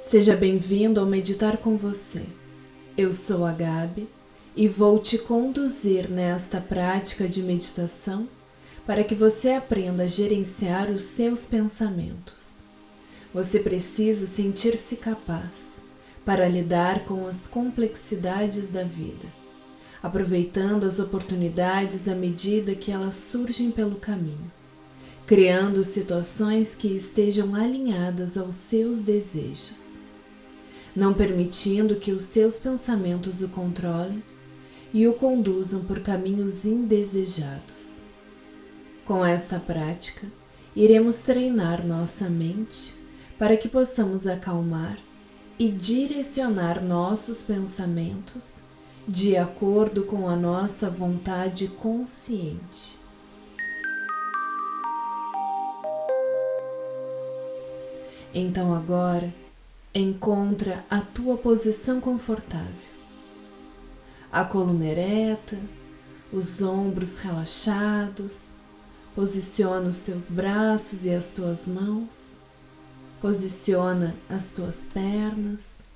Seja bem-vindo ao Meditar com você. Eu sou a Gabi e vou te conduzir nesta prática de meditação para que você aprenda a gerenciar os seus pensamentos. Você precisa sentir-se capaz para lidar com as complexidades da vida, aproveitando as oportunidades à medida que elas surgem pelo caminho criando situações que estejam alinhadas aos seus desejos, não permitindo que os seus pensamentos o controlem e o conduzam por caminhos indesejados. Com esta prática, iremos treinar nossa mente para que possamos acalmar e direcionar nossos pensamentos de acordo com a nossa vontade consciente. Então agora encontra a tua posição confortável. A coluna ereta, os ombros relaxados. Posiciona os teus braços e as tuas mãos. Posiciona as tuas pernas.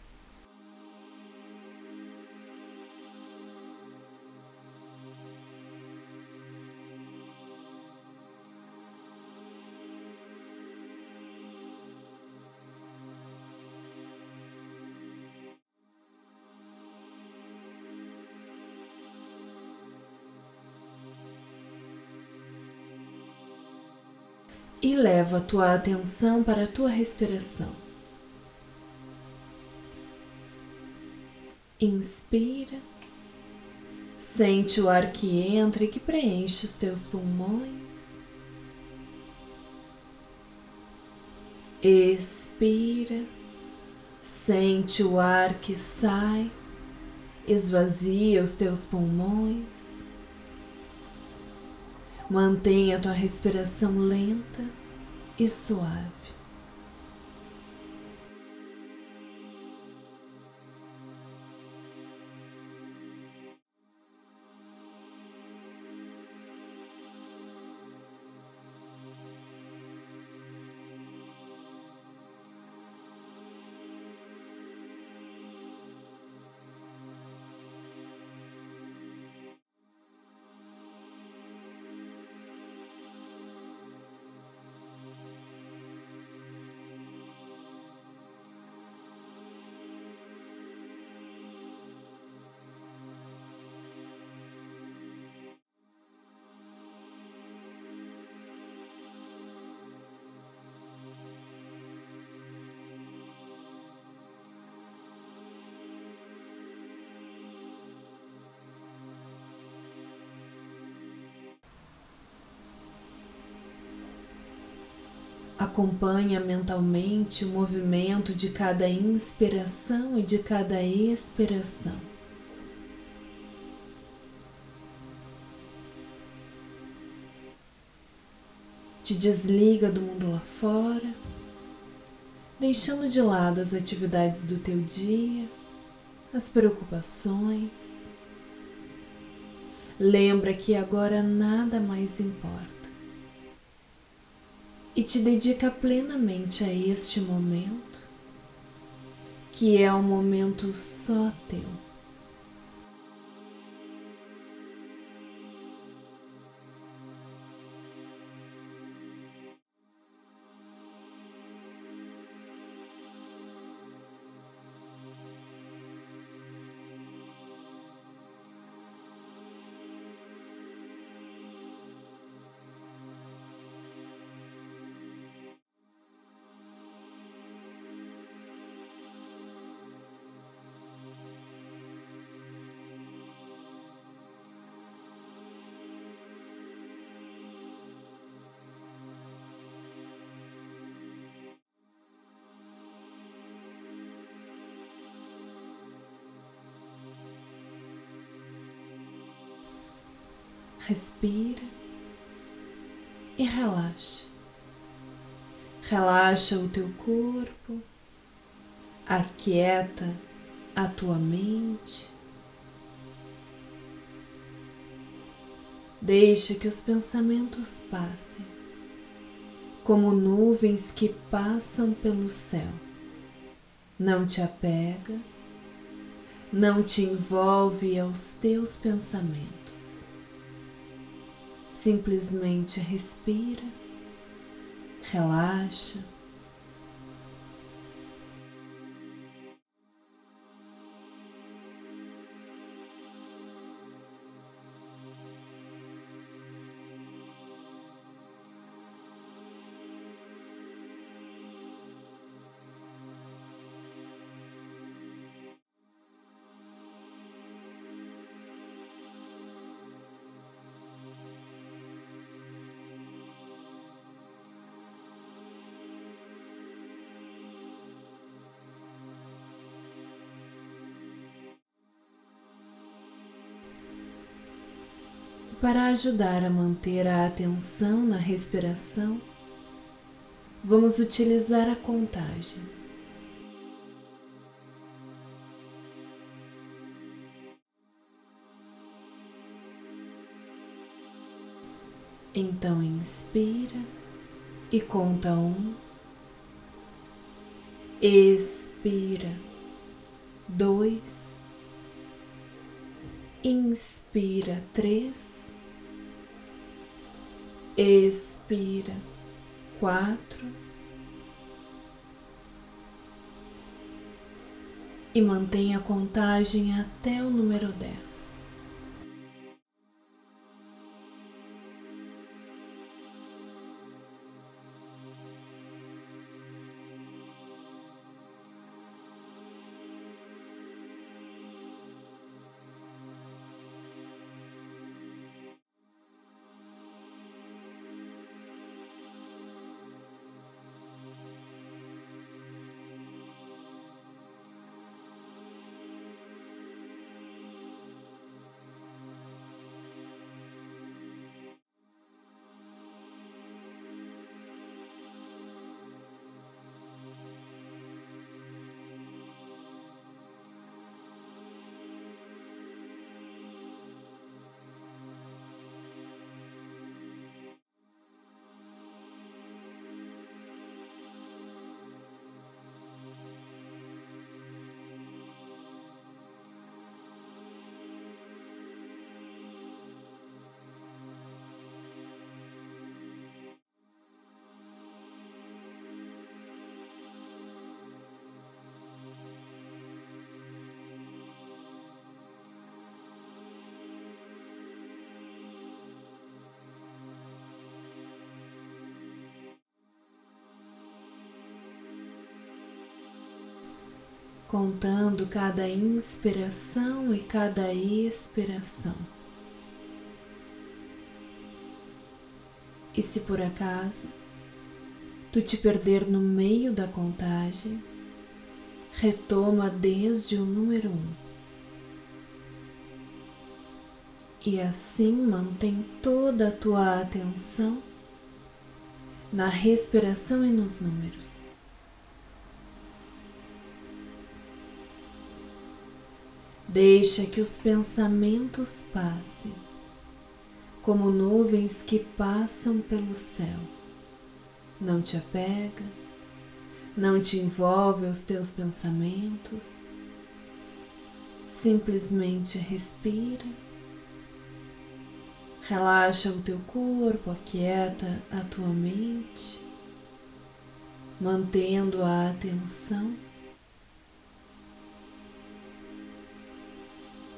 E leva a tua atenção para a tua respiração. Inspira, sente o ar que entra e que preenche os teus pulmões. Expira, sente o ar que sai, esvazia os teus pulmões. Mantenha a tua respiração lenta e suave. Acompanha mentalmente o movimento de cada inspiração e de cada expiração. Te desliga do mundo lá fora, deixando de lado as atividades do teu dia, as preocupações. Lembra que agora nada mais importa e te dedica plenamente a este momento, que é um momento só teu. Respira e relaxa. Relaxa o teu corpo, aquieta a tua mente. Deixa que os pensamentos passem, como nuvens que passam pelo céu, não te apega, não te envolve aos teus pensamentos. Simplesmente respira, relaxa Para ajudar a manter a atenção na respiração, vamos utilizar a contagem. Então inspira e conta um, expira. Dois, inspira três expira quatro e mantenha a contagem até o número dez. Contando cada inspiração e cada expiração. E se por acaso tu te perder no meio da contagem, retoma desde o número um. E assim mantém toda a tua atenção na respiração e nos números. Deixa que os pensamentos passem, como nuvens que passam pelo céu. Não te apega, não te envolve aos teus pensamentos. Simplesmente respira, relaxa o teu corpo, aquieta a tua mente, mantendo a atenção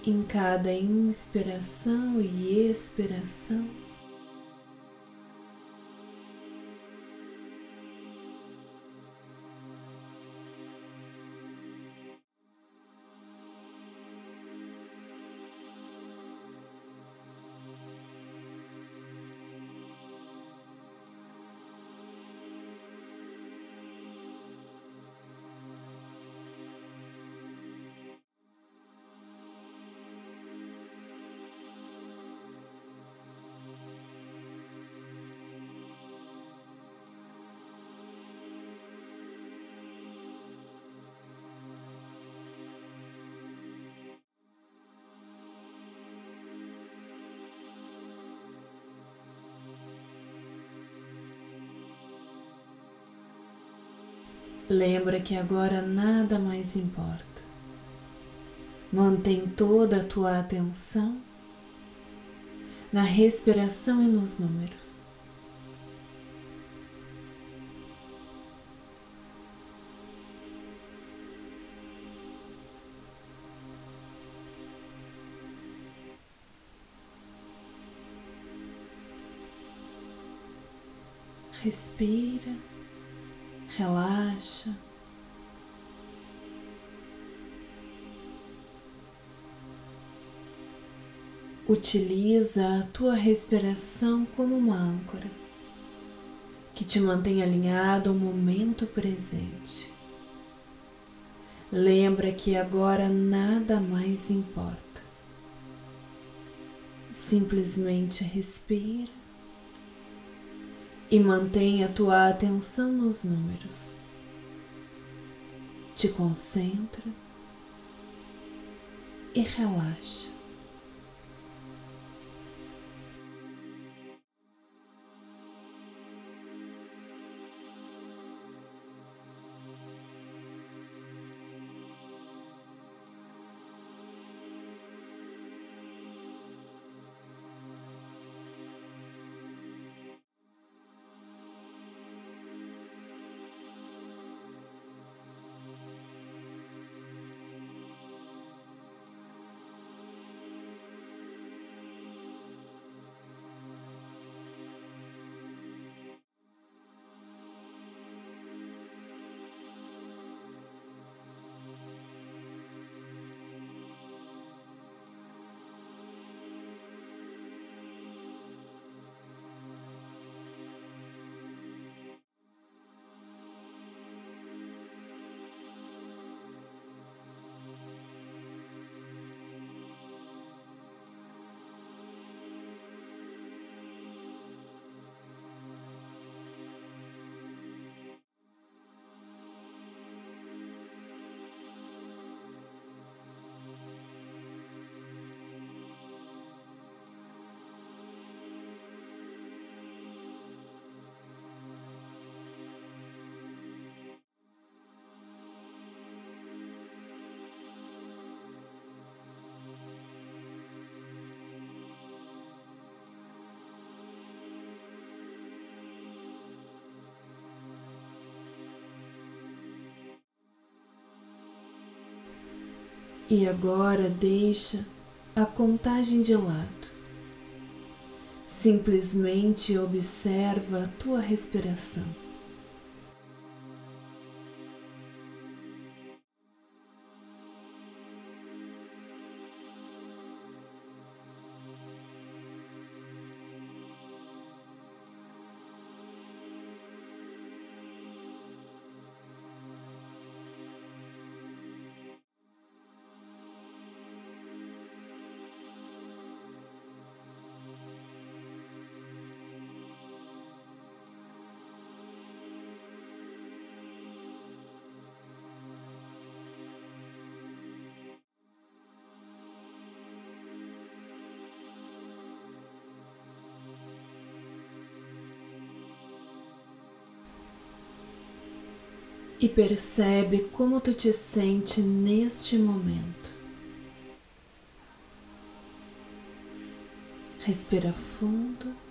em cada inspiração e expiração. Lembra que agora nada mais importa. Mantém toda a tua atenção na respiração e nos números. Respira, relaxa. Utiliza a tua respiração como uma âncora que te mantém alinhado ao momento presente. Lembra que agora nada mais importa. Simplesmente respira e mantenha tua atenção nos números. Te concentra e relaxa. E agora deixa a contagem de lado. Simplesmente observa a tua respiração. E percebe como tu te sente neste momento. Respira fundo.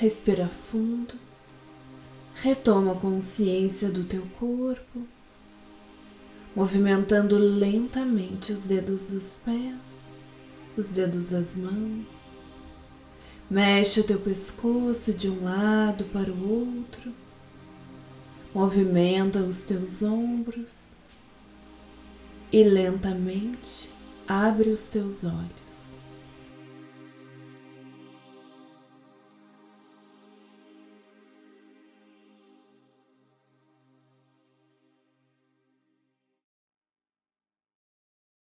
Respira fundo, retoma a consciência do teu corpo, movimentando lentamente os dedos dos pés, os dedos das mãos. Mexe o teu pescoço de um lado para o outro, movimenta os teus ombros e lentamente abre os teus olhos.